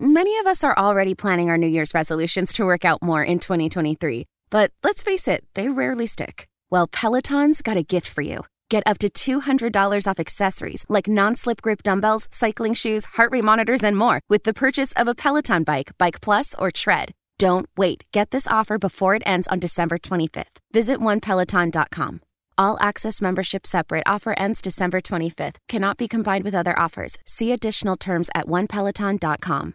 Many of us are already planning our New Year's resolutions to work out more in 2023. But let's face it, they rarely stick. Well, Peloton's got a gift for you. Get up to $200 off accessories like non slip grip dumbbells, cycling shoes, heart rate monitors, and more with the purchase of a Peloton bike, Bike Plus, or Tread. Don't wait. Get this offer before it ends on December 25th. Visit onepeloton.com. All access membership separate offer ends December 25th. Cannot be combined with other offers. See additional terms at onepeloton.com.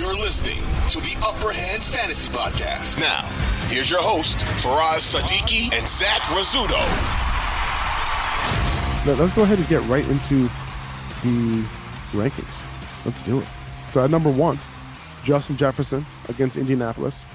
You're listening to the Upper Hand Fantasy Podcast. Now, here's your host, Faraz Sadiki and Zach Rizzuto. Let's go ahead and get right into the rankings. Let's do it. So at number one, Justin Jefferson against Indianapolis.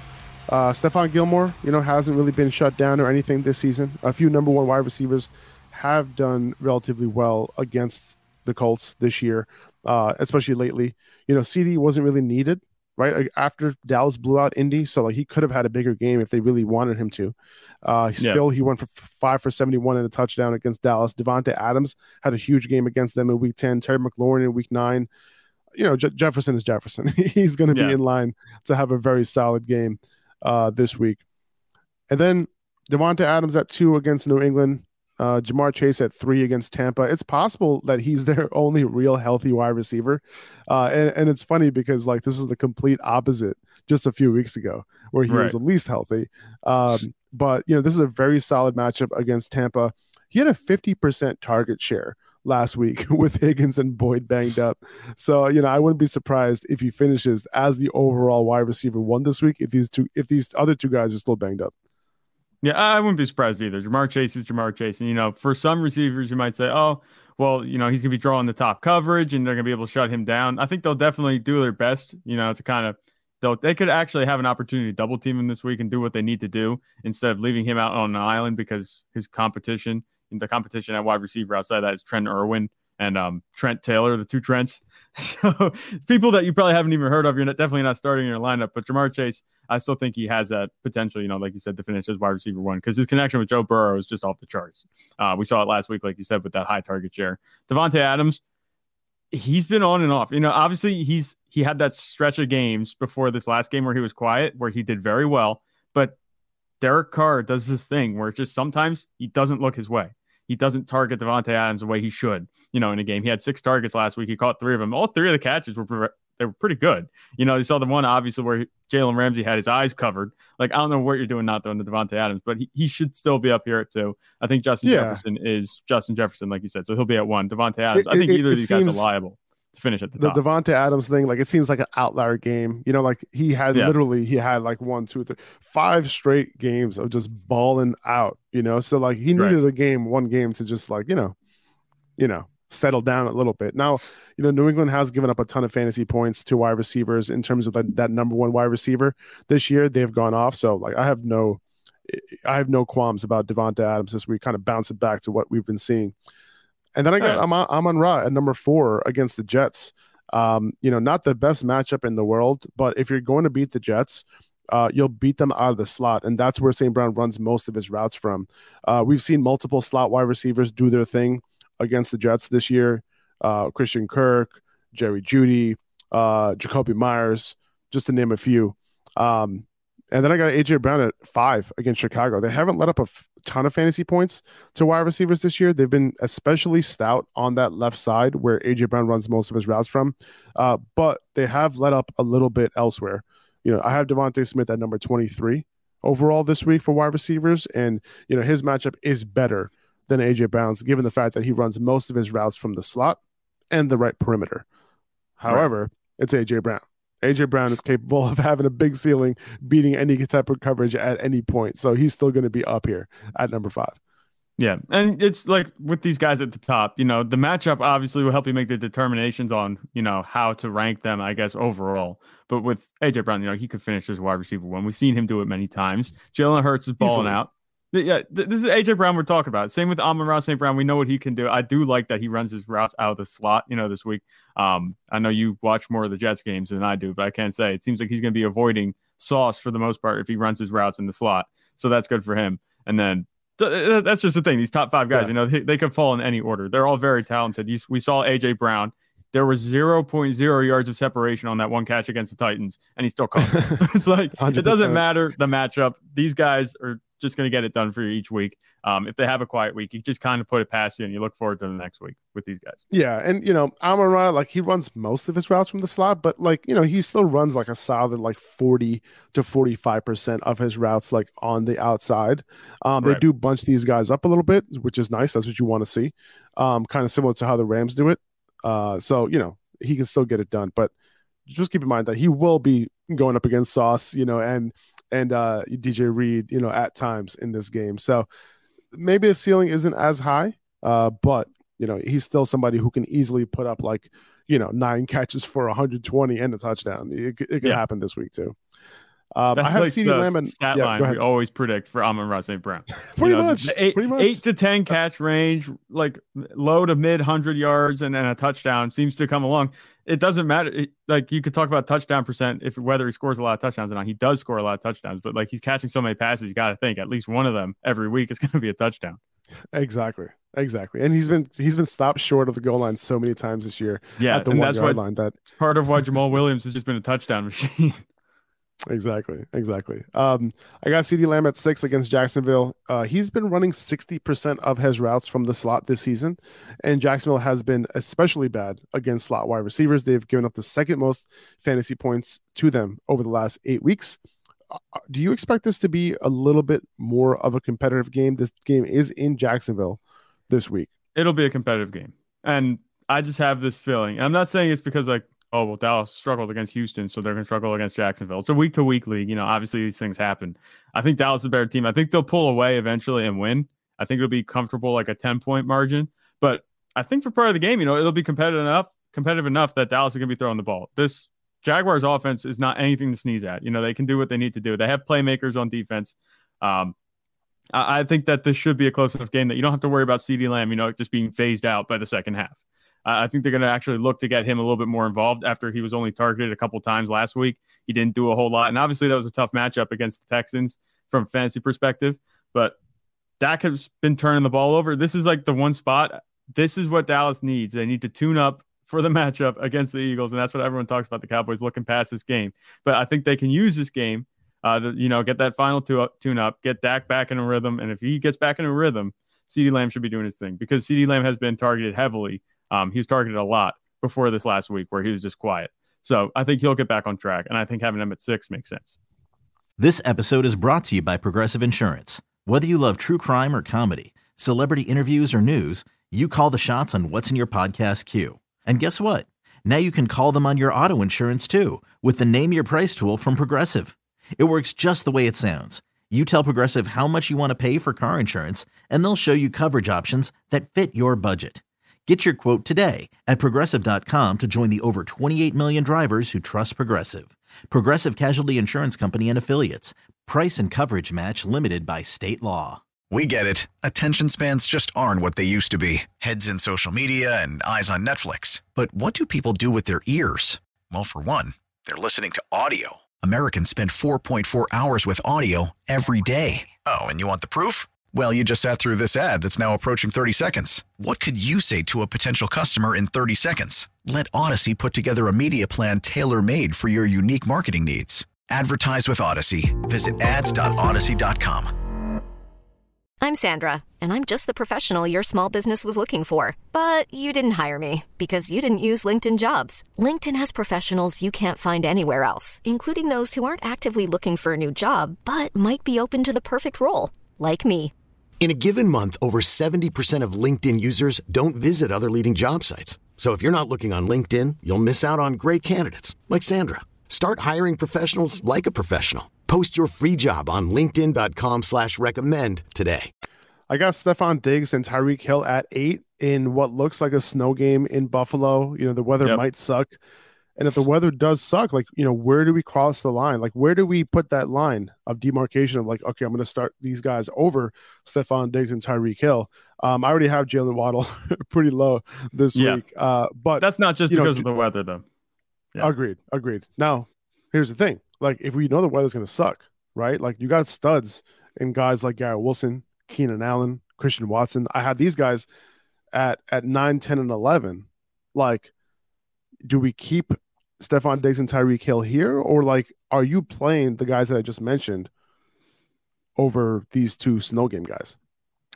Uh, Stephon Gilmore, you know, hasn't really been shut down or anything this season. A few number one wide receivers have done relatively well against the Colts this year, uh, especially lately. You know, CeeDee wasn't really needed, right? Like after Dallas blew out Indy, so like he could have had a bigger game if they really wanted him to. Uh, still, he went for five for seventy-one and a touchdown against Dallas. Davante Adams had a huge game against them in Week Ten. Terry McLaurin in Week Nine. You know, Je- Jefferson is Jefferson. He's going to Yeah. be in line to have a very solid game uh, this week. And then Davante Adams at two against New England. Uh, Ja'Marr Chase at three against Tampa. It's possible that he's their only real healthy wide receiver. Uh, and, and it's funny because like this is the complete opposite just a few weeks ago where he was the least healthy. Um, but you know, this is a very solid matchup against Tampa. He had a 50% target share last week with Higgins and Boyd banged up. So, you know, I wouldn't be surprised if he finishes as the overall wide receiver one this week if these two if these other two guys are still banged up. Yeah, I wouldn't be surprised either. Ja'Marr Chase is Ja'Marr Chase. And, you know, for some receivers, you might say, oh, well, you know, he's going to be drawing the top coverage and they're going to be able to shut him down. I think they'll definitely do their best, you know, to kind of, they'll, they could actually have an opportunity to double team him this week and do what they need to do instead of leaving him out on an island because his competition, the competition at wide receiver outside that is Trent Irwin and um, Trent Taylor, the two Trents. So people that you probably haven't even heard of, you're not, definitely not starting in your lineup. But Ja'Marr Chase, I still think he has that potential, you know, like you said, to finish as wide receiver one because his connection with Joe Burrow is just off the charts. Uh, we saw it last week, like you said, with that high target share. Davante Adams, he's been on and off. You know, obviously he's he had that stretch of games before this last game where he was quiet, where he did very well. But Derek Carr does this thing where just sometimes he doesn't look his way. He doesn't target Davante Adams the way he should, you know, in a game. He had six targets last week. He caught three of them. All three of the catches were they were pretty good. You know, you saw the one obviously where Jalen Ramsey had his eyes covered. Like I don't know what you're doing not throwing to Davante Adams, but he, he should still be up here at two. I think Justin Yeah. Jefferson is Justin Jefferson, like you said, so he'll be at one. Devontae Adams, It- I think it- either of it these guys are liable to finish at the, The top. Davante Adams thing, like it seems like an outlier game. You know, like he had Yeah. literally he had like one, two, three, five straight games of just balling out. You know, so like he Right. needed a game, one game to just like you know, you know, settle down a little bit. Now, you know, New England has given up a ton of fantasy points to wide receivers in terms of that, that number one wide receiver this year. They've gone off, so like I have no, I have no qualms about Davante Adams this week. Kind of bounce it back to what we've been seeing. And then I got Right. Amon, Amon Ra at number four against the Jets. Um, you know, not the best matchup in the world, but if you're going to beat the Jets, uh, you'll beat them out of the slot, and that's where St. Brown runs most of his routes from. Uh, we've seen multiple slot wide receivers do their thing against the Jets this year. Uh, Christian Kirk, Jerry Jeudy, uh, Jakobi Meyers, just to name a few. Um, and then I got AJ Brown at five against Chicago. They haven't let up a f- ton of fantasy points to wide receivers this year. They've been especially stout on that left side where AJ Brown runs most of his routes from. Uh, but they have let up a little bit elsewhere. You know, I have DeVonta Smith at number 23 overall this week for wide receivers, and you know his matchup is better than AJ Brown's, given the fact that he runs most of his routes from the slot and the right perimeter. However, right. it's AJ Brown. AJ Brown is capable of having a big ceiling, beating any type of coverage at any point. So he's still going to be up here at number five. Yeah. And it's like with these guys at the top, you know, the matchup obviously will help you make the determinations on, you know, how to rank them, I guess, overall. But with AJ Brown, you know, he could finish as wide receiver one. We've seen him do it many times. Jalen Hurts is balling Easily. out. Yeah, this is AJ Brown we're talking about. Same with Amon-Ra St. Brown. We know what he can do. I do like that he runs his routes out of the slot, you know, this week. Um, I know you watch more of the Jets games than I do, but I can't say it seems like he's going to be avoiding Sauce for the most part if he runs his routes in the slot. So that's good for him. And then uh, that's just the thing. These top five guys, yeah. you know, they, they could fall in any order. They're all very talented. You, we saw AJ Brown. There was 0.0 yards of separation on that one catch against the Titans, and he still caught. it's like 100%. it doesn't matter the matchup. These guys are just going to get it done for you each week. Um, if they have a quiet week, you just kind of put it past you and you look forward to the next week with these guys. Yeah. And, you know, Amon Ra, like he runs most of his routes from the slot, but like, you know, he still runs like a solid like 40 to 45% of his routes like on the outside. Um, right. They do bunch these guys up a little bit, which is nice. That's what you want to see. Um, kind of similar to how the Rams do it. Uh, so, you know, he can still get it done. But just keep in mind that he will be going up against Sauce, you know, and and uh, DJ Reed, you know, at times in this game. So maybe the ceiling isn't as high, uh, but you know, he's still somebody who can easily put up like, you know, nine catches for 120 and a touchdown. It, it could yeah. happen this week too. Um, I have like CeeDee Lamb and stat yeah, line we always predict for Amon-Ra St. Brown. pretty, you know, much, eight, pretty much. Eight to 10 catch range, like low to mid 100 yards and then a touchdown seems to come along it doesn't matter. It, like you could talk about touchdown percent if whether he scores a lot of touchdowns or not. He does score a lot of touchdowns, but like he's catching so many passes, you got to think at least one of them every week is going to be a touchdown. Exactly, exactly. And he's been he's been stopped short of the goal line so many times this year. Yeah, at the and one that's yard what, line. That part of why Jamaal Williams has just been a touchdown machine. Exactly, exactly. Um, I got CeeDee Lamb at six against Jacksonville. Uh, he's been running 60% of his routes from the slot this season, and Jacksonville has been especially bad against slot wide receivers. They've given up the second most fantasy points to them over the last eight weeks. Uh, do you expect this to be a little bit more of a competitive game? This game is in Jacksonville this week. It'll be a competitive game. And I just have this feeling. I'm not saying it's because like oh well dallas struggled against houston so they're going to struggle against jacksonville. It's a week to week league you know obviously these things happen. I think dallas is a better team. I think they'll pull away eventually and win. I think it'll be comfortable like a 10 point margin but i think for part of the game you know it'll be competitive enough competitive enough that dallas is going to be throwing the ball. This jaguars offense is not anything to sneeze at. You know they can do what they need to do. They have playmakers on defense. Um, I, I think that this should be a close enough game that you don't have to worry about CeeDee Lamb, you know, just being phased out by the second half. I think they're going to actually look to get him a little bit more involved after he was only targeted a couple times last week. He didn't do a whole lot. And obviously, that was a tough matchup against the Texans from a fantasy perspective. But Dak has been turning the ball over. This is like the one spot. This is what Dallas needs. They need to tune up for the matchup against the Eagles. And that's what everyone talks about the Cowboys looking past this game. But I think they can use this game uh, to, you know, get that final tune up, get Dak back in a rhythm. And if he gets back in a rhythm, CeeDee Lamb should be doing his thing because CeeDee Lamb has been targeted heavily um, he was targeted a lot before this last week where he was just quiet. So I think he'll get back on track. And I think having him at six makes sense. This episode is brought to you by Progressive Insurance. Whether you love true crime or comedy, celebrity interviews or news, you call the shots on what's in your podcast queue. And guess what? Now you can call them on your auto insurance too with the Name Your Price tool from Progressive. It works just the way it sounds. You tell Progressive how much you want to pay for car insurance, and they'll show you coverage options that fit your budget. Get your quote today at progressive.com to join the over 28 million drivers who trust Progressive. Progressive Casualty Insurance Company and Affiliates. Price and coverage match limited by state law. We get it. Attention spans just aren't what they used to be heads in social media and eyes on Netflix. But what do people do with their ears? Well, for one, they're listening to audio. Americans spend 4.4 hours with audio every day. Oh, and you want the proof? Well, you just sat through this ad that's now approaching 30 seconds. What could you say to a potential customer in 30 seconds? Let Audacy put together a media plan tailor made for your unique marketing needs. Advertise with Audacy. Visit ads.audacy.com. I'm Sandra, and I'm just the professional your small business was looking for. But you didn't hire me because you didn't use LinkedIn jobs. LinkedIn has professionals you can't find anywhere else, including those who aren't actively looking for a new job but might be open to the perfect role, like me. In a given month, over 70% of LinkedIn users don't visit other leading job sites. So if you're not looking on LinkedIn, you'll miss out on great candidates like Sandra. Start hiring professionals like a professional. Post your free job on LinkedIn.com slash recommend today. I got Stefon Diggs and Tyreek Hill at eight in what looks like a snow game in Buffalo. You know, the weather Yep. might suck. And if the weather does suck, like, you know, where do we cross the line? Like, where do we put that line of demarcation of like, okay, I'm going to start these guys over Stefon Diggs and Tyreek Hill? Um, I already have Jaylen Waddle pretty low this Yeah. week. Uh, but That's not just you know, because of the weather, though. Yeah. Agreed. Agreed. Now, here's the thing. Like, if we know the weather's going to suck, right? Like, you got studs and guys like Garrett Wilson, Keenan Allen, Christian Watson. I have these guys at at 9, 10, and 11. Like, do we keep Stefon Diggs and Tyreek Hill here? Or, like, are you playing the guys that I just mentioned over these two snow game guys?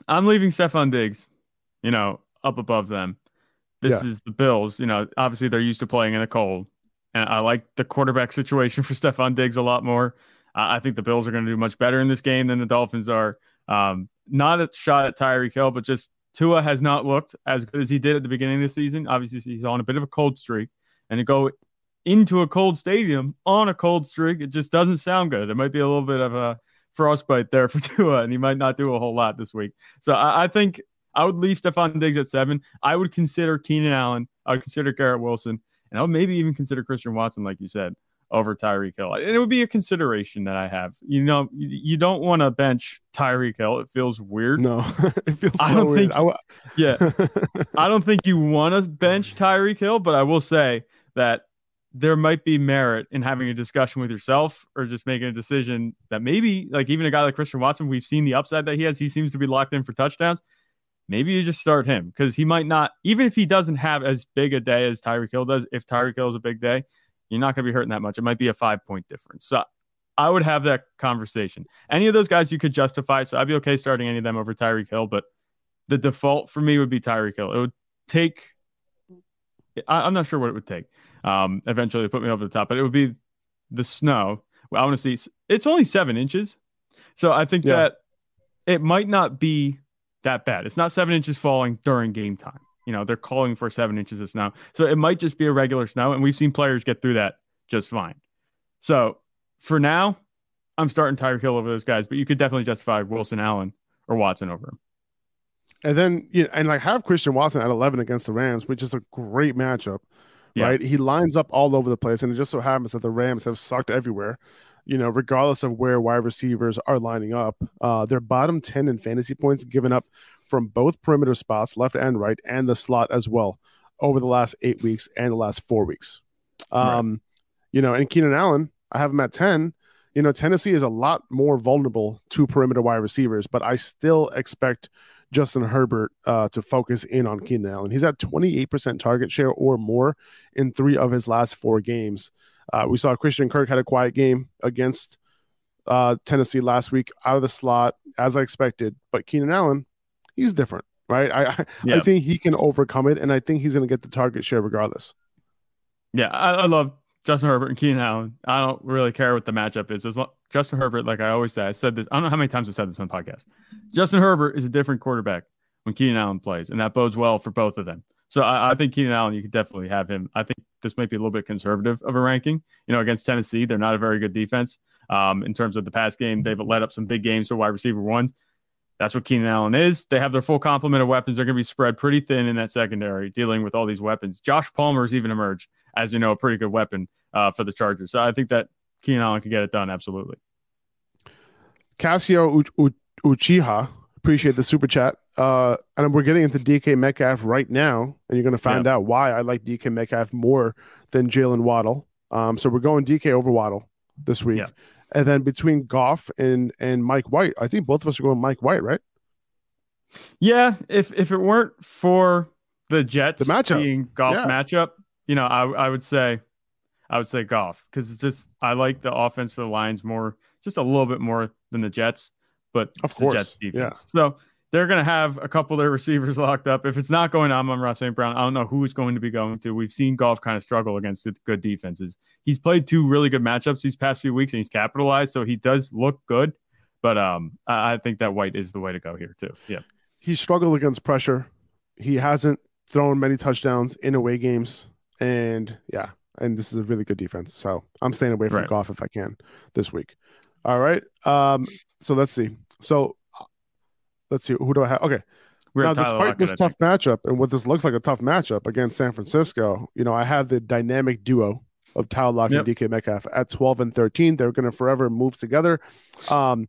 I'm leaving Stefon Diggs, you know, up above them. This Yeah. is the Bills. You know, obviously they're used to playing in the cold. And I like the quarterback situation for Stefon Diggs a lot more. Uh, I think the Bills are going to do much better in this game than the Dolphins are. Um, not a shot at Tyreek Hill, but just Tua has not looked as good as he did at the beginning of the season. Obviously, he's on a bit of a cold streak. And to go into a cold stadium on a cold streak, it just doesn't sound good. It might be a little bit of a frostbite there for Tua, and he might not do a whole lot this week. So I, I think I would leave Stefon Diggs at seven. I would consider Keenan Allen. I would consider Garrett Wilson, and I would maybe even consider Christian Watson, like you said, over Tyreek Hill. And it would be a consideration that I have. You know, you, you don't want to bench Tyreek Hill. It feels weird. No, it feels so I don't weird. think- I Yeah. I don't think you want to bench Tyreek Hill, but I will say that there might be merit in having a discussion with yourself or just making a decision that maybe, like even a guy like Christian Watson, we've seen the upside that he has. He seems to be locked in for touchdowns. Maybe you just start him because he might not, even if he doesn't have as big a day as Tyreek Hill does, if Tyreek Hill is a big day, you're not going to be hurting that much. It might be a five point difference. So I would have that conversation. Any of those guys you could justify. So I'd be okay starting any of them over Tyreek Hill, but the default for me would be Tyreek Hill. It would take, I, I'm not sure what it would take um, eventually put me over the top, but it would be the snow. I want to see, it's only seven inches. So I think Yeah. that it might not be that bad. It's not seven inches falling during game time. You know, they're calling for seven inches of snow. So it might just be a regular snow. And we've seen players get through that just fine. So for now, I'm starting Tyreek Hill over those guys, but you could definitely justify Wilson Allen or Watson over him. And then you know, and like have Christian Watson at 11 against the Rams, which is a great matchup, Yeah. right? He lines up all over the place, and it just so happens that the Rams have sucked everywhere. You know, regardless of where wide receivers are lining up, uh, they're bottom 10 in fantasy points given up from both perimeter spots, left and right, and the slot as well, over the last eight weeks and the last four weeks. Um, you know, and Keenan Allen, I have him at 10. You know, Tennessee is a lot more vulnerable to perimeter wide receivers, but I still expect Justin Herbert uh, to focus in on Keenan Allen. He's at 28% target share or more in three of his last four games. Uh, we saw Christian Kirk had a quiet game against uh, Tennessee last week out of the slot, as I expected. But Keenan Allen, he's different, right? I I, Yeah. I think he can overcome it, and I think he's going to get the target share regardless. Yeah, I, I love Justin Herbert and Keenan Allen. I don't really care what the matchup is. As long, Justin Herbert, like I always say, I said this. I don't know how many times I said this on the podcast. Justin Herbert is a different quarterback when Keenan Allen plays, and that bodes well for both of them. So I, I think Keenan Allen, you could definitely have him. I think this might be a little bit conservative of a ranking. You know, against Tennessee, they're not a very good defense um, in terms of the pass game. They've let up some big games for wide receiver ones. That's what Keenan Allen is. They have their full complement of weapons. They're going to be spread pretty thin in that secondary, dealing with all these weapons. Josh Palmer's even emerged as you know a pretty good weapon uh, for the Chargers. So I think that Keenan Allen can get it done absolutely. Casio U- U- Uchiha, appreciate the super chat. Uh, and we're getting into DK Metcalf right now, and you're going to find out why I like DK Metcalf more than Jaylen Waddle. Um, so we're going DK over Waddle this week, Yeah. and then between Goff and and Mike White, I think both of us are going Mike White, right? Yeah, if if it weren't for the Jets The matchup. being Goff Yeah. matchup, you know, I I would say I would say Goff because it's just I like the offense for the Lions more, just a little bit more than the Jets. but of course, the Jets defense. Yeah. So they're going to have a couple of their receivers locked up. If it's not going on Amon-Ra St. Brown, I don't know who it's going to be going to. We've seen Goff kind of struggle against good defenses. He's played two really good matchups these past few weeks and he's capitalized, so he does look good. But um, I think that White is the way to go here too. Yeah, he struggled against pressure. He hasn't thrown many touchdowns in away games, and yeah, and this is a really good defense. So I'm staying away from right. Goff if I can this week. All right. Um. So let's see. So let's see. Who do I have? Okay. We're now, despite Lockett, this tough matchup and what this looks like a tough matchup against San Francisco, you know, I have the dynamic duo of Tyler Lockett yep. and DK Metcalf at 12 and 13. They're going to forever move together. Um,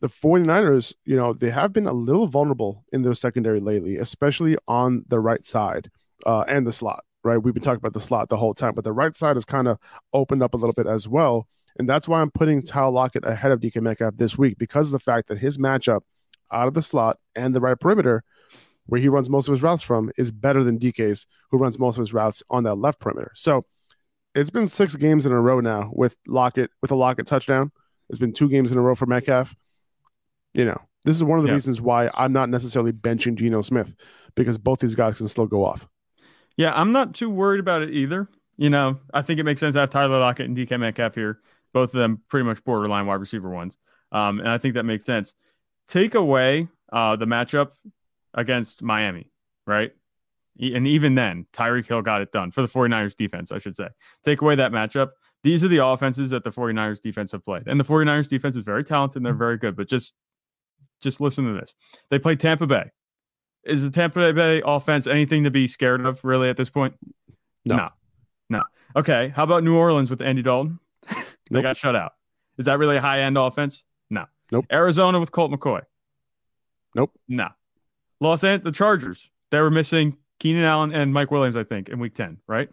the 49ers, you know, they have been a little vulnerable in their secondary lately, especially on the right side uh, and the slot, right? We've been talking about the slot the whole time, but the right side has kind of opened up a little bit as well. And that's why I'm putting Tyler Lockett ahead of DK Metcalf this week because of the fact that his matchup out of the slot and the right perimeter, where he runs most of his routes from, is better than DK's, who runs most of his routes on that left perimeter. So it's been six games in a row now with Lockett, with a Lockett touchdown. It's been two games in a row for Metcalf you know, this is one of the yeah. reasons why I'm not necessarily benching Geno Smith because both these guys can still go off. Yeah, I'm not too worried about it either. You know, I think it makes sense to have Tyler Lockett and DK Metcalf here, both of them pretty much borderline wide receiver ones. Um, and I think that makes sense. Take away uh, the matchup against Miami, right? And even then, Tyreek Hill got it done for the 49ers defense, I should say. Take away that matchup. These are the offenses that the 49ers defense have played. And the 49ers defense is very talented and they're very good, but just just listen to this. They play Tampa Bay. Is the Tampa Bay offense anything to be scared of really at this point? No. No. no. Okay. How about New Orleans with Andy Dalton? they nope. got shut out. Is that really a high end offense? No. Nope. Arizona with Colt McCoy. Nope. No. Los Angeles, the Chargers. They were missing Keenan Allen and Mike Williams, I think, in week 10, right?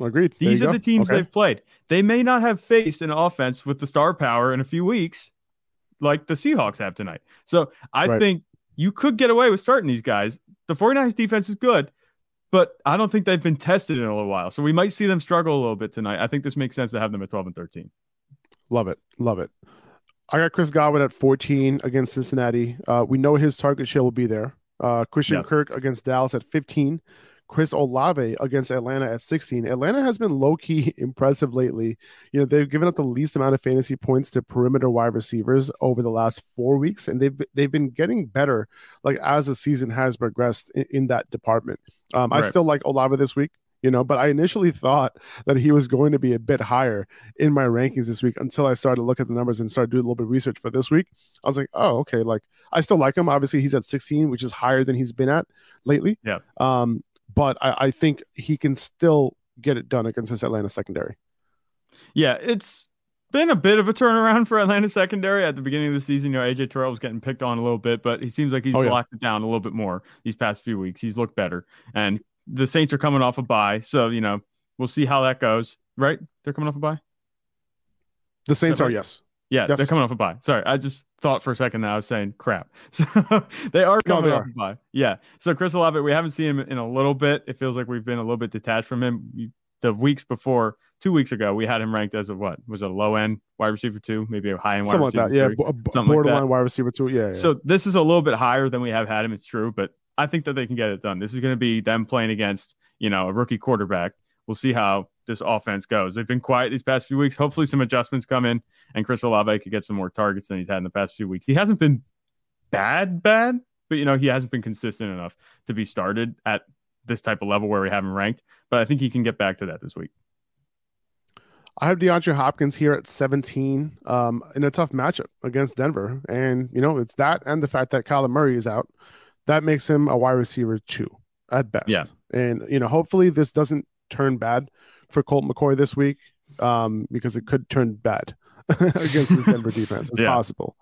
Agreed. These are go. the teams okay. they've played. They may not have faced an offense with the star power in a few weeks, like the Seahawks have tonight. So I right. think you could get away with starting these guys. The 49ers defense is good, but I don't think they've been tested in a little while. So we might see them struggle a little bit tonight. I think this makes sense to have them at 12 and 13. Love it. Love it. I got Chris Godwin at 14 against Cincinnati. Uh, we know his target share will be there. Uh, Christian. Kirk against Dallas at 15. Chris Olave against Atlanta at 16. Atlanta has been low key impressive lately. You know, they've given up the least amount of fantasy points to perimeter wide receivers over the last four weeks, and they've they've been getting better like as the season has progressed in, in that department. Um, right. I still like Olave this week you know, but I initially thought that he was going to be a bit higher in my rankings this week until I started to look at the numbers and started doing a little bit of research for this week. I was like, oh, okay, like I still like him. Obviously, he's at 16, which is higher than he's been at lately. Yeah. Um, but I, I think he can still get it done against this Atlanta secondary. Yeah, it's been a bit of a turnaround for Atlanta secondary at the beginning of the season. You know, AJ Terrell was getting picked on a little bit, but he seems like he's oh, yeah. locked it down a little bit more these past few weeks. He's looked better, and the Saints are coming off a bye, so you know we'll see how that goes. Right? They're coming off a bye. The Saints are yes. Yeah, yes. they're coming off a bye. Sorry, I just thought for a second that I was saying crap. So they are coming no, they off are. a bye. Yeah. So Chris Olave, we haven't seen him in a little bit. It feels like we've been a little bit detached from him. The weeks before, two weeks ago, we had him ranked as a what? Was it a low end wide receiver two, maybe a high end wide Something receiver like that. Yeah, b- something borderline like that. wide receiver two. Yeah, yeah. So this is a little bit higher than we have had him. It's true, but I think that they can get it done. This is going to be them playing against you know a rookie quarterback. We'll see how this offense goes. They've been quiet these past few weeks. Hopefully, some adjustments come in, and Chris Olave could get some more targets than he's had in the past few weeks. He hasn't been bad, bad, but you know he hasn't been consistent enough to be started at this type of level where we have him ranked. But I think he can get back to that this week. I have DeAndre Hopkins here at 17 um, in a tough matchup against Denver. And, you know, it's that and the fact that Kyler Murray is out. That makes him a wide receiver two at best. Yeah. And, you know, hopefully this doesn't turn bad for Colt McCoy this week um, because it could turn bad against his Denver defense. It's yeah. possible.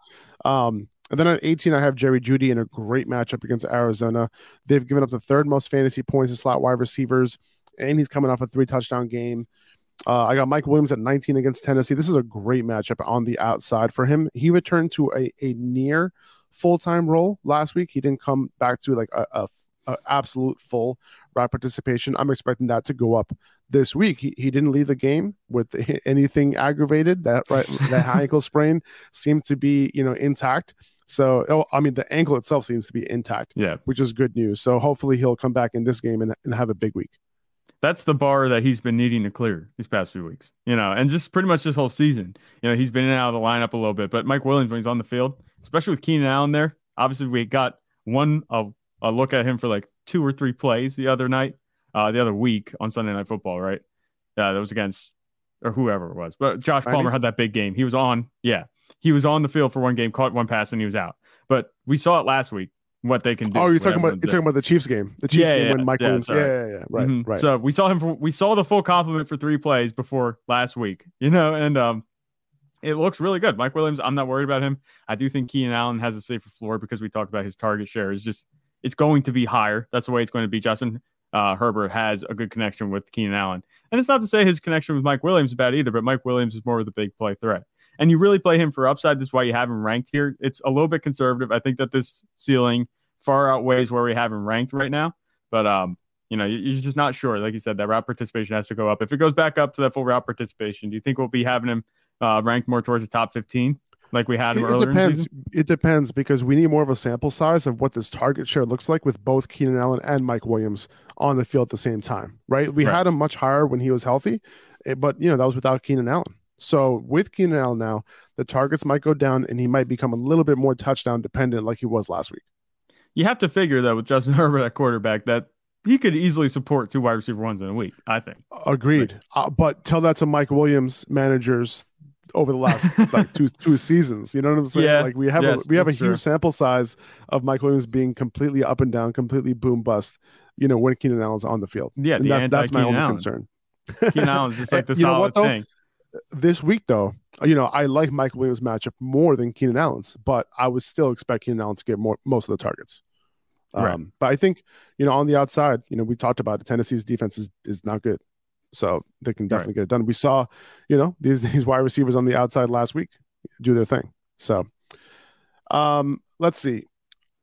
Um, and then at 18, I have Jerry Jeudy in a great matchup against Arizona. They've given up the third most fantasy points to slot wide receivers, and he's coming off a three touchdown game. Uh, I got Mike Williams at 19 against Tennessee. This is a great matchup on the outside for him. He returned to a, a near full time role last week. He didn't come back to like a, a, a absolute full route participation. I'm expecting that to go up this week. He, he didn't leave the game with anything aggravated. That right, that ankle sprain seemed to be you know intact. So, oh, I mean, the ankle itself seems to be intact. Yeah, which is good news. So hopefully he'll come back in this game and, and have a big week. That's the bar that he's been needing to clear these past few weeks, you know, and just pretty much this whole season. You know, he's been in and out of the lineup a little bit, but Mike Williams when he's on the field, especially with Keenan Allen there, obviously we got one a, a look at him for like two or three plays the other night, uh, the other week on Sunday Night Football, right? Yeah, that was against or whoever it was. But Josh Palmer had that big game. He was on, yeah, he was on the field for one game, caught one pass, and he was out. But we saw it last week what they can do. Oh, you're talking about you're talking about the Chiefs game, the Chiefs yeah, game yeah, when Mike yeah, Williams. Yeah, yeah, yeah, right, mm-hmm. right. So we saw him. For, we saw the full complement for three plays before last week, you know, and um, it looks really good. Mike Williams, I'm not worried about him. I do think Keenan Allen has a safer floor because we talked about his target share is just it's going to be higher. That's the way it's going to be. Justin uh, Herbert has a good connection with Keenan Allen, and it's not to say his connection with Mike Williams is bad either, but Mike Williams is more of the big play threat. And you really play him for upside. This is why you have him ranked here. It's a little bit conservative. I think that this ceiling far outweighs where we have him ranked right now. But um, you know, you're just not sure. Like you said, that route participation has to go up. If it goes back up to that full route participation, do you think we'll be having him uh, ranked more towards the top 15 like we had it, earlier? It depends. It depends because we need more of a sample size of what this target share looks like with both Keenan Allen and Mike Williams on the field at the same time, right? We right. had him much higher when he was healthy, eh, but you know that was without Keenan Allen. So with Keenan Allen now, the targets might go down and he might become a little bit more touchdown dependent like he was last week. You have to figure though with Justin Herbert at quarterback that he could easily support two wide receiver ones in a week. I think. Agreed. Uh, but tell that to Mike Williams managers over the last like two two seasons. You know what I'm saying? Yeah. Like we have yes, a we have a true. huge sample size of Mike Williams being completely up and down, completely boom bust. You know when Keenan Allen's on the field. Yeah, and that's that's my only Allen. concern. Keenan Allen's just like the you know what, though? thing. This week though, you know I like Mike Williams matchup more than Keenan Allen's, but I would still expect Keenan Allen to get more most of the targets. Um, Right. But I think you know on the outside, you know we talked about it. Tennessee's defense is is not good, so they can definitely get it done. We saw, you know, these these wide receivers on the outside last week do their thing. So, um, let's see.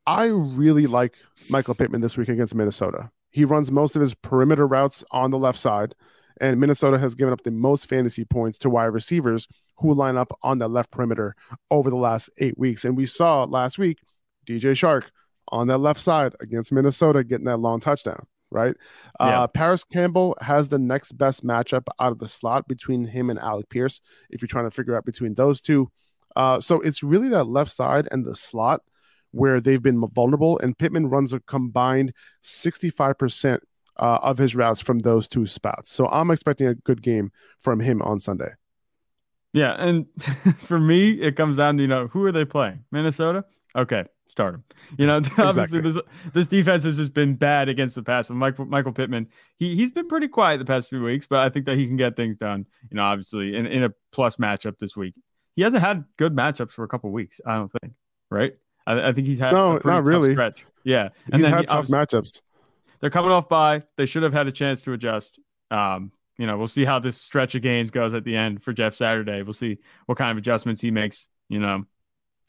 I really like Michael Pittman this week against Minnesota. He runs most of his perimeter routes on the left side, and Minnesota has given up the most fantasy points to wide receivers who line up on the left perimeter over the last eight weeks. And we saw last week DJ Chark on that left side against Minnesota getting that long touchdown, right? Yeah. Uh, Parris Campbell has the next best matchup out of the slot between him and Alec Pierce, if you're trying to figure out between those two. Uh, so it's really that left side and the slot where they've been vulnerable, and Pittman runs a combined 65% uh, of his routes from those two spots. So I'm expecting a good game from him on Sunday. Yeah, and for me, it comes down to you know who are they playing? Minnesota. Okay, start him. You know, obviously Exactly. this this defense has just been bad against the pass. And Michael Michael Pittman, he he's been pretty quiet the past few weeks, but I think that he can get things done. You know, obviously in, in a plus matchup this week. He hasn't had good matchups for a couple weeks. I don't think. Right. I, I think he's had No, a pretty not really. stretch. Yeah, He's then had he tough matchups. they're coming off bye. They should have had a chance to adjust. Um, you know, we'll see how this stretch of games goes at the end for Jeff Saturday. We'll see what kind of adjustments he makes, you know,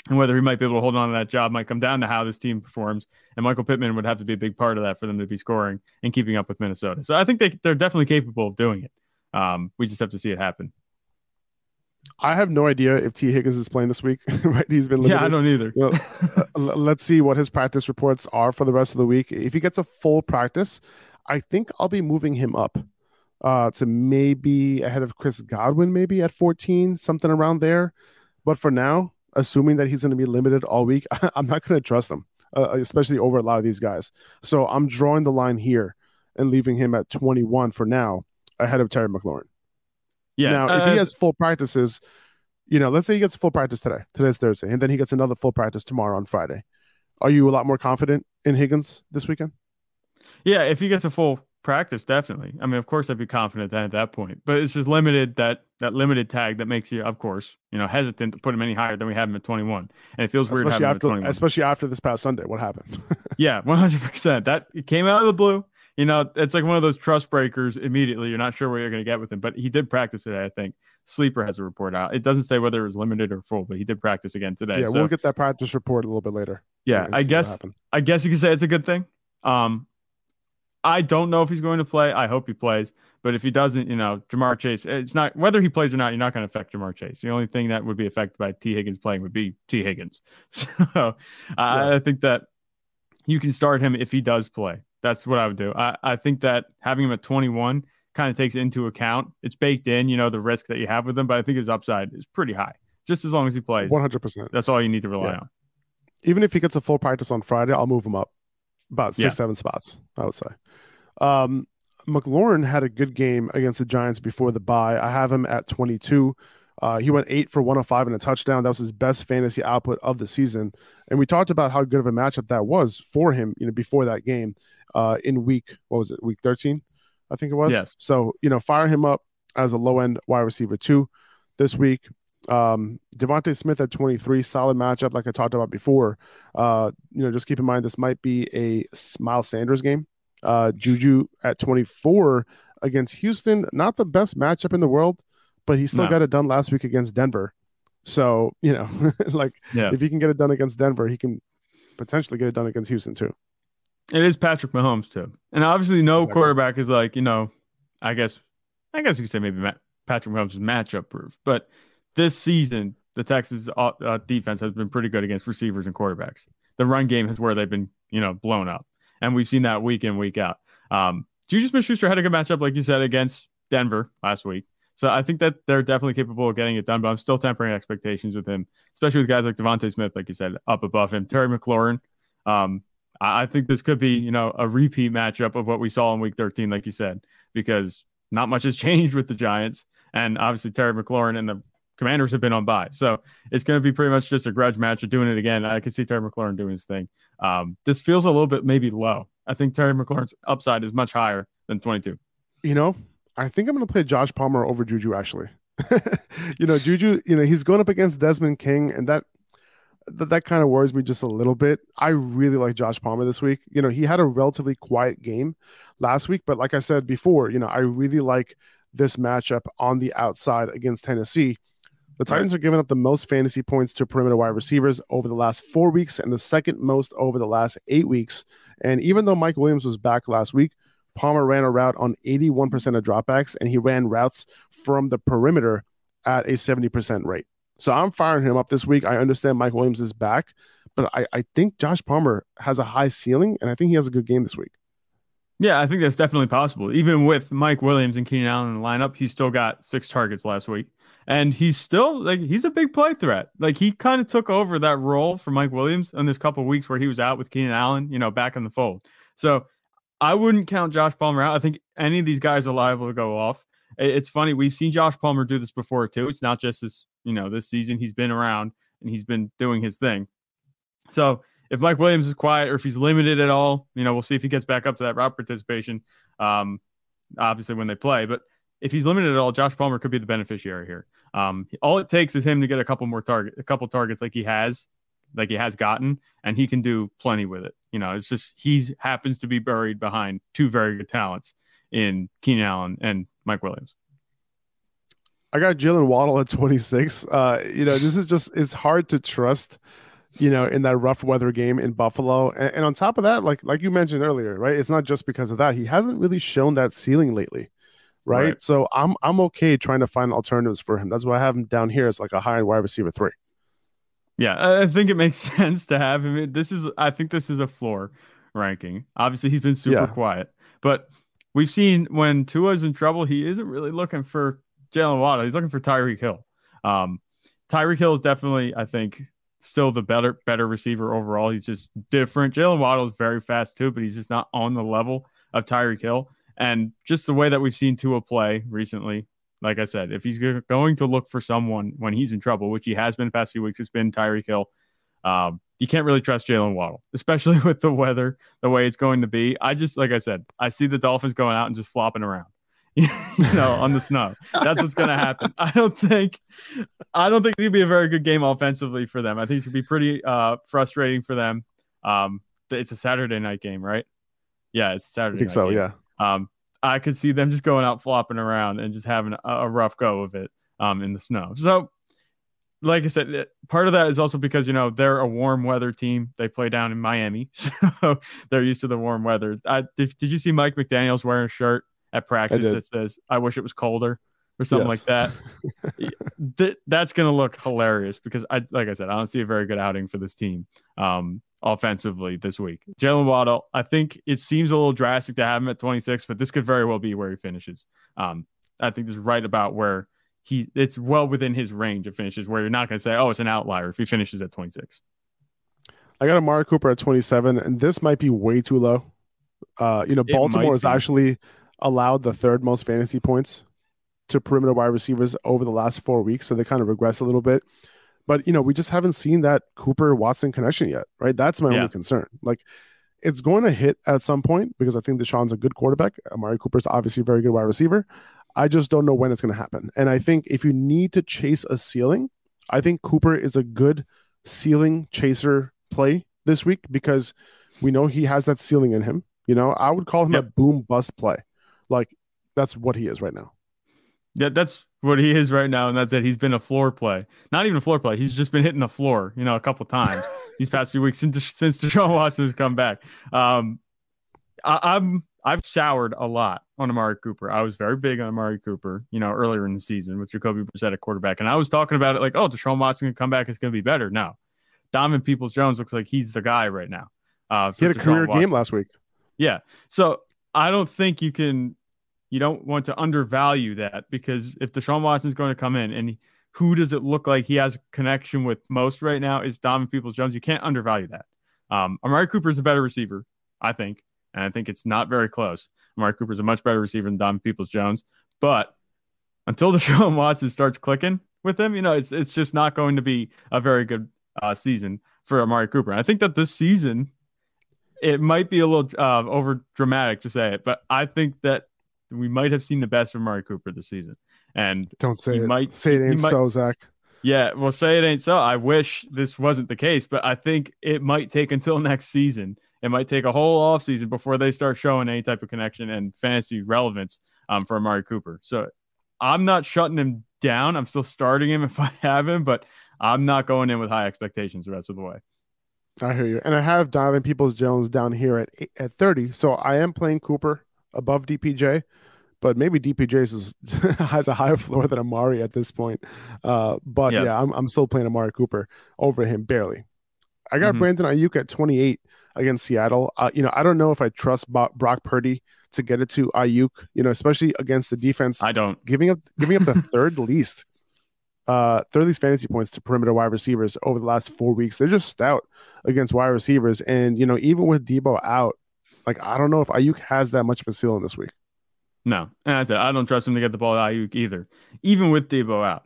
and whether he might be able to hold on to that job might come down to how this team performs. And Michael Pittman would have to be a big part of that for them to be scoring and keeping up with Minnesota. So I think they, they're definitely capable of doing it. Um, we just have to see it happen. I have no idea if Tee Higgins is playing this week. right, he's been limited. Yeah, I don't either. Well, let's see what his practice reports are for the rest of the week. If he gets a full practice, I think I'll be moving him up uh, to maybe ahead of Chris Godwin, maybe at 14, something around there. But for now, assuming that he's going to be limited all week, I'm not going to trust him, uh, especially over a lot of these guys. So I'm drawing the line here and leaving him at 21 for now, ahead of Terry McLaurin. Yeah. Now, if uh, he has full practices, you know, let's say he gets full practice today. Today's Thursday, and then he gets another full practice tomorrow on Friday. Are you a lot more confident in Higgins this weekend? Yeah, if he gets a full practice, definitely. I mean, of course, I'd be confident at that point. But it's just limited that that limited tag that makes you, of course, you know, hesitant to put him any higher than we have him at 21. And it feels weird especially having him at after 21. especially after this past Sunday. What happened? yeah, 100. percent That it came out of the blue. You know, it's like one of those trust breakers. Immediately, you're not sure where you're going to get with him. But he did practice today. I think Sleeper has a report out. It doesn't say whether it was limited or full, but he did practice again today. yeah, so, we'll get that practice report a little bit later. yeah, I guess. I guess you could say it's a good thing. Um, I don't know if he's going to play. I hope he plays, But if he doesn't, you know, Ja'Marr Chase, it's not whether he plays or not, you're not going to affect Ja'Marr Chase. The only thing that would be affected by Tee Higgins playing would be Tee Higgins. So uh, yeah. I think that you can start him if he does play. That's what I would do. I, I think that having him at 21 kind of takes into account it's baked in, you know, the risk that you have with him, but I think his upside is pretty high. Just as long as he plays 100%. That's all you need to rely yeah. on. Even if he gets a full practice on Friday, I'll move him up about six, yeah. seven spots, I would say. Um, McLaurin had a good game against the Giants before the bye. I have him at 22. Uh, he went eight for 105 and a touchdown. That was his best fantasy output of the season. And we talked about how good of a matchup that was for him, you know, before that game uh, in week, what was it, week 13, I think it was. Yes. So, you know, fire him up as a low end wide receiver two this week. Um, DeVonta Smith at 23, solid matchup, like I talked about before. Uh, you know, just keep in mind this might be a Miles Sanders game. Uh, Juju at 24 against Houston, not the best matchup in the world, but he still no. got it done last week against Denver. So, you know, like yeah. if he can get it done against Denver, he can potentially get it done against Houston too. It is Patrick Mahomes too. And obviously no exactly. quarterback is like, you know, I guess I guess you could say maybe Patrick Mahomes is matchup proof, but this season the Texas uh, defense has been pretty good against receivers and quarterbacks. The run game is where they've been, you know, blown up, and we've seen that week in week out. Um, Juju Smith-Schuster had a good matchup, like you said, against Denver last week. So I think that they're definitely capable of getting it done, but I'm still tempering expectations with him, especially with guys like DeVonta Smith, like you said, up above him. Terry McLaurin. Um, I think this could be, you know, a repeat matchup of what we saw in week 13, like you said, because not much has changed with the Giants. And obviously Terry McLaurin and the Commanders have been on bye. So it's going to be pretty much just a grudge match of doing it again. I can see Terry McLaurin doing his thing. Um, this feels a little bit maybe low. I think Terry McLaurin's upside is much higher than 22. You know, I think I'm going to play Josh Palmer over Juju actually. you know, Juju, you know, he's going up against Desmond King, and that that, that kind of worries me just a little bit. I really like Josh Palmer this week. You know, he had a relatively quiet game last week, but like I said before, you know, I really like this matchup on the outside against Tennessee. The Titans are giving up the most fantasy points to perimeter wide receivers over the last four weeks and the second most over the last eight weeks. And even though Mike Williams was back last week, Palmer ran a route on 81% of dropbacks and he ran routes from the perimeter at a 70% rate. So I'm firing him up this week. I understand Mike Williams is back, but I, I think Josh Palmer has a high ceiling and I think he has a good game this week. Yeah, I think that's definitely possible. Even with Mike Williams and Keenan Allen in the lineup, he still got six targets last week and he's still like he's a big play threat. Like he kind of took over that role for Mike Williams in this couple weeks where he was out with Keenan Allen, you know, back in the fold. So I wouldn't count Josh Palmer out. I think any of these guys are liable to go off. It's funny we've seen Josh Palmer do this before too. It's not just this, you know, this season he's been around and he's been doing his thing. So if Mike Williams is quiet or if he's limited at all, you know, we'll see if he gets back up to that route participation. Um, obviously when they play, but if he's limited at all, Josh Palmer could be the beneficiary here. Um, all it takes is him to get a couple more target, a couple targets like he has, like he has gotten, and he can do plenty with it. You know, it's just he happens to be buried behind two very good talents in Keenan Allen and Mike Williams. I got Jaylen Waddle at 26. Uh, you know, this is just it's hard to trust, you know, in that rough weather game in Buffalo. And, and on top of that, like like you mentioned earlier, right? It's not just because of that. He hasn't really shown that ceiling lately right? right? So I'm I'm okay trying to find alternatives for him. That's why I have him down here as like a high end wide receiver three. Yeah, I think it makes sense to have him. This is I think this is a floor ranking. Obviously, he's been super yeah. quiet, but we've seen when Tua's in trouble, he isn't really looking for Jaylen Waddle. He's looking for Tyreek Hill. Um, Tyreek Hill is definitely, I think, still the better better receiver overall. He's just different. Jaylen Waddle is very fast too, but he's just not on the level of Tyreek Hill. And just the way that we've seen Tua play recently, like I said, if he's going to look for someone when he's in trouble, which he has been the past few weeks, it's been Tyreek Hill. Um, you can't really trust Jaylen Waddle, especially with the weather, the way it's going to be. I just, like I said, I see the Dolphins going out and just flopping around, you know, on the snow. That's what's going to happen. I don't think, I don't think it'll be a very good game offensively for them. I think it's going to be pretty uh, frustrating for them. Um, it's a Saturday night game, right? Yeah, it's Saturday. I think so. Game. Yeah. Um, I could see them just going out flopping around and just having a, a rough go of it um, in the snow. So, like I said, it, part of that is also because you know they're a warm weather team. They play down in Miami, so they're used to the warm weather. I, did, did you see Mike McDaniel's wearing a shirt at practice that says, I wish it was colder or something Yes. like that. Th- that's going to look hilarious because I, like I said, I don't see a very good outing for this team um, offensively this week. Jaylen Waddle, I think it seems a little drastic to have him at 26, but this could very well be where he finishes. Um, I think this is right about where he, it's well within his range of finishes where you're not going to say, oh, it's an outlier if he finishes at 26. I got Amari Cooper at 27, and this might be way too low. Uh, you know, It Baltimore has actually allowed the third most fantasy points to perimeter wide receivers over the last four weeks, so they kind of regress a little bit. But you know, we just haven't seen that Cooper Watson connection yet, right? That's my Yeah. only concern. Like, it's going to hit at some point because I think Deshaun's a good quarterback. Amari Cooper's obviously a very good wide receiver. I just don't know when it's going to happen. And I think if you need to chase a ceiling, I think Cooper is a good ceiling chaser play this week because we know he has that ceiling in him. You know, I would call him a boom bust play. Like that's what he is right now. Yeah, that's what he is right now, and that's it. He's been a floor play, not even a floor play. He's just been hitting the floor, you know, a couple times these past few weeks since since Deshaun Watson has come back. Um, I, I'm I've soured a lot on Amari Cooper. I was very big on Amari Cooper, you know, earlier in the season with Jacoby Brissett at quarterback, and I was talking about it like, oh, Deshaun Watson can come back, it's going to be better. No, Donovan Peoples Jones looks like he's the guy right now. Uh, He had a Deshaun career Watson. game last week. Yeah. So I don't think you can, you don't want to undervalue that because if Deshaun Watson's going to come in and who does it look like he has a connection with most right now is Donovan Peoples Jones. You can't undervalue that. Um, Amari Cooper is a better receiver, I think. And I think it's not very close. Amari Cooper is a much better receiver than Donovan Peoples Jones. But until Deshaun Watson starts clicking with him, you know, it's, it's just not going to be a very good uh, season for Amari Cooper. And I think that this season, it might be a little uh, over dramatic to say it, but I think that we might have seen the best of Amari Cooper this season. And Don't say it. might say it ain't might- so, Zach. Yeah, well, say it ain't so. I wish this wasn't the case, but I think it might take until next season. It might take a whole off season before they start showing any type of connection and fantasy relevance um, for Amari Cooper. So I'm not shutting him down. I'm still starting him if I have him, but I'm not going in with high expectations the rest of the way. I hear you. And I have Donovan Peoples Jones down here at at 30. So I am playing Cooper above DPJ, but maybe DPJ is, has a higher floor than Amari at this point. Uh, but Yeah. yeah, I'm, I'm still playing Amari Cooper over him barely. I got Mhm. Brandon Aiyuk at 28 against Seattle. Uh, you know, I don't know if I trust Bo- Brock Purdy to get it to Aiyuk, you know, especially against the defense I don't. giving up giving up the third least uh third least fantasy points to perimeter wide receivers over the last four weeks. They're just stout against wide receivers. And you know, even with Deebo out, like I don't know if Aiyuk has that much of a ceiling this week. No, and I said I don't trust him to get the ball to Aiyuk either, even with Deebo out,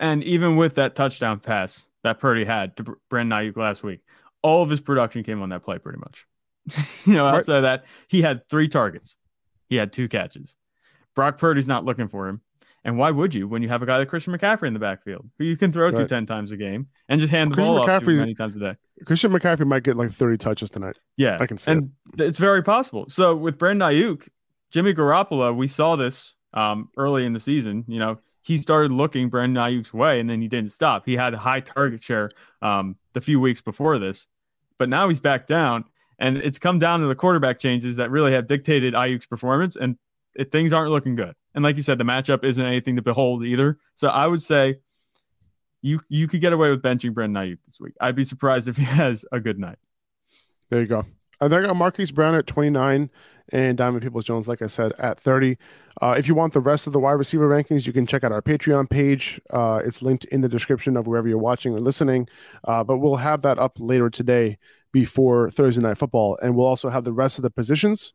and even with that touchdown pass that Purdy had to Br- Brandon Ayuk last week. All of his production came on that play, pretty much. you know, Right. outside of that, he had three targets, he had two catches. Brock Purdy's not looking for him, and why would you when you have a guy like Christian McCaffrey in the backfield who you can throw to ten times a game and just hand the Christian ball off to McCaffrey's- many times a day? Christian McCaffrey might get like 30 touches tonight. Yeah, I can see and it's very possible. So with Brandon Aiyuk, Jimmy Garoppolo, we saw this um, early in the season. You know, he started looking Brandon Aiyuk's way, and then he didn't stop. He had a high target share um, the few weeks before this, but now he's back down, and it's come down to the quarterback changes that really have dictated Aiyuk's performance, and it, things aren't looking good. And like you said, the matchup isn't anything to behold either. So I would say. You, you could get away with benching Brandon Aiyuk this week. I'd be surprised if he has a good night. There you go. I think I got Marquise Brown at 29 and Donovan Peoples Jones, like I said, at 30. Uh, if you want the rest of the wide receiver rankings, you can check out our Patreon page. Uh, it's linked in the description of wherever you're watching or listening. Uh, but we'll have that up later today before Thursday Night Football. And we'll also have the rest of the positions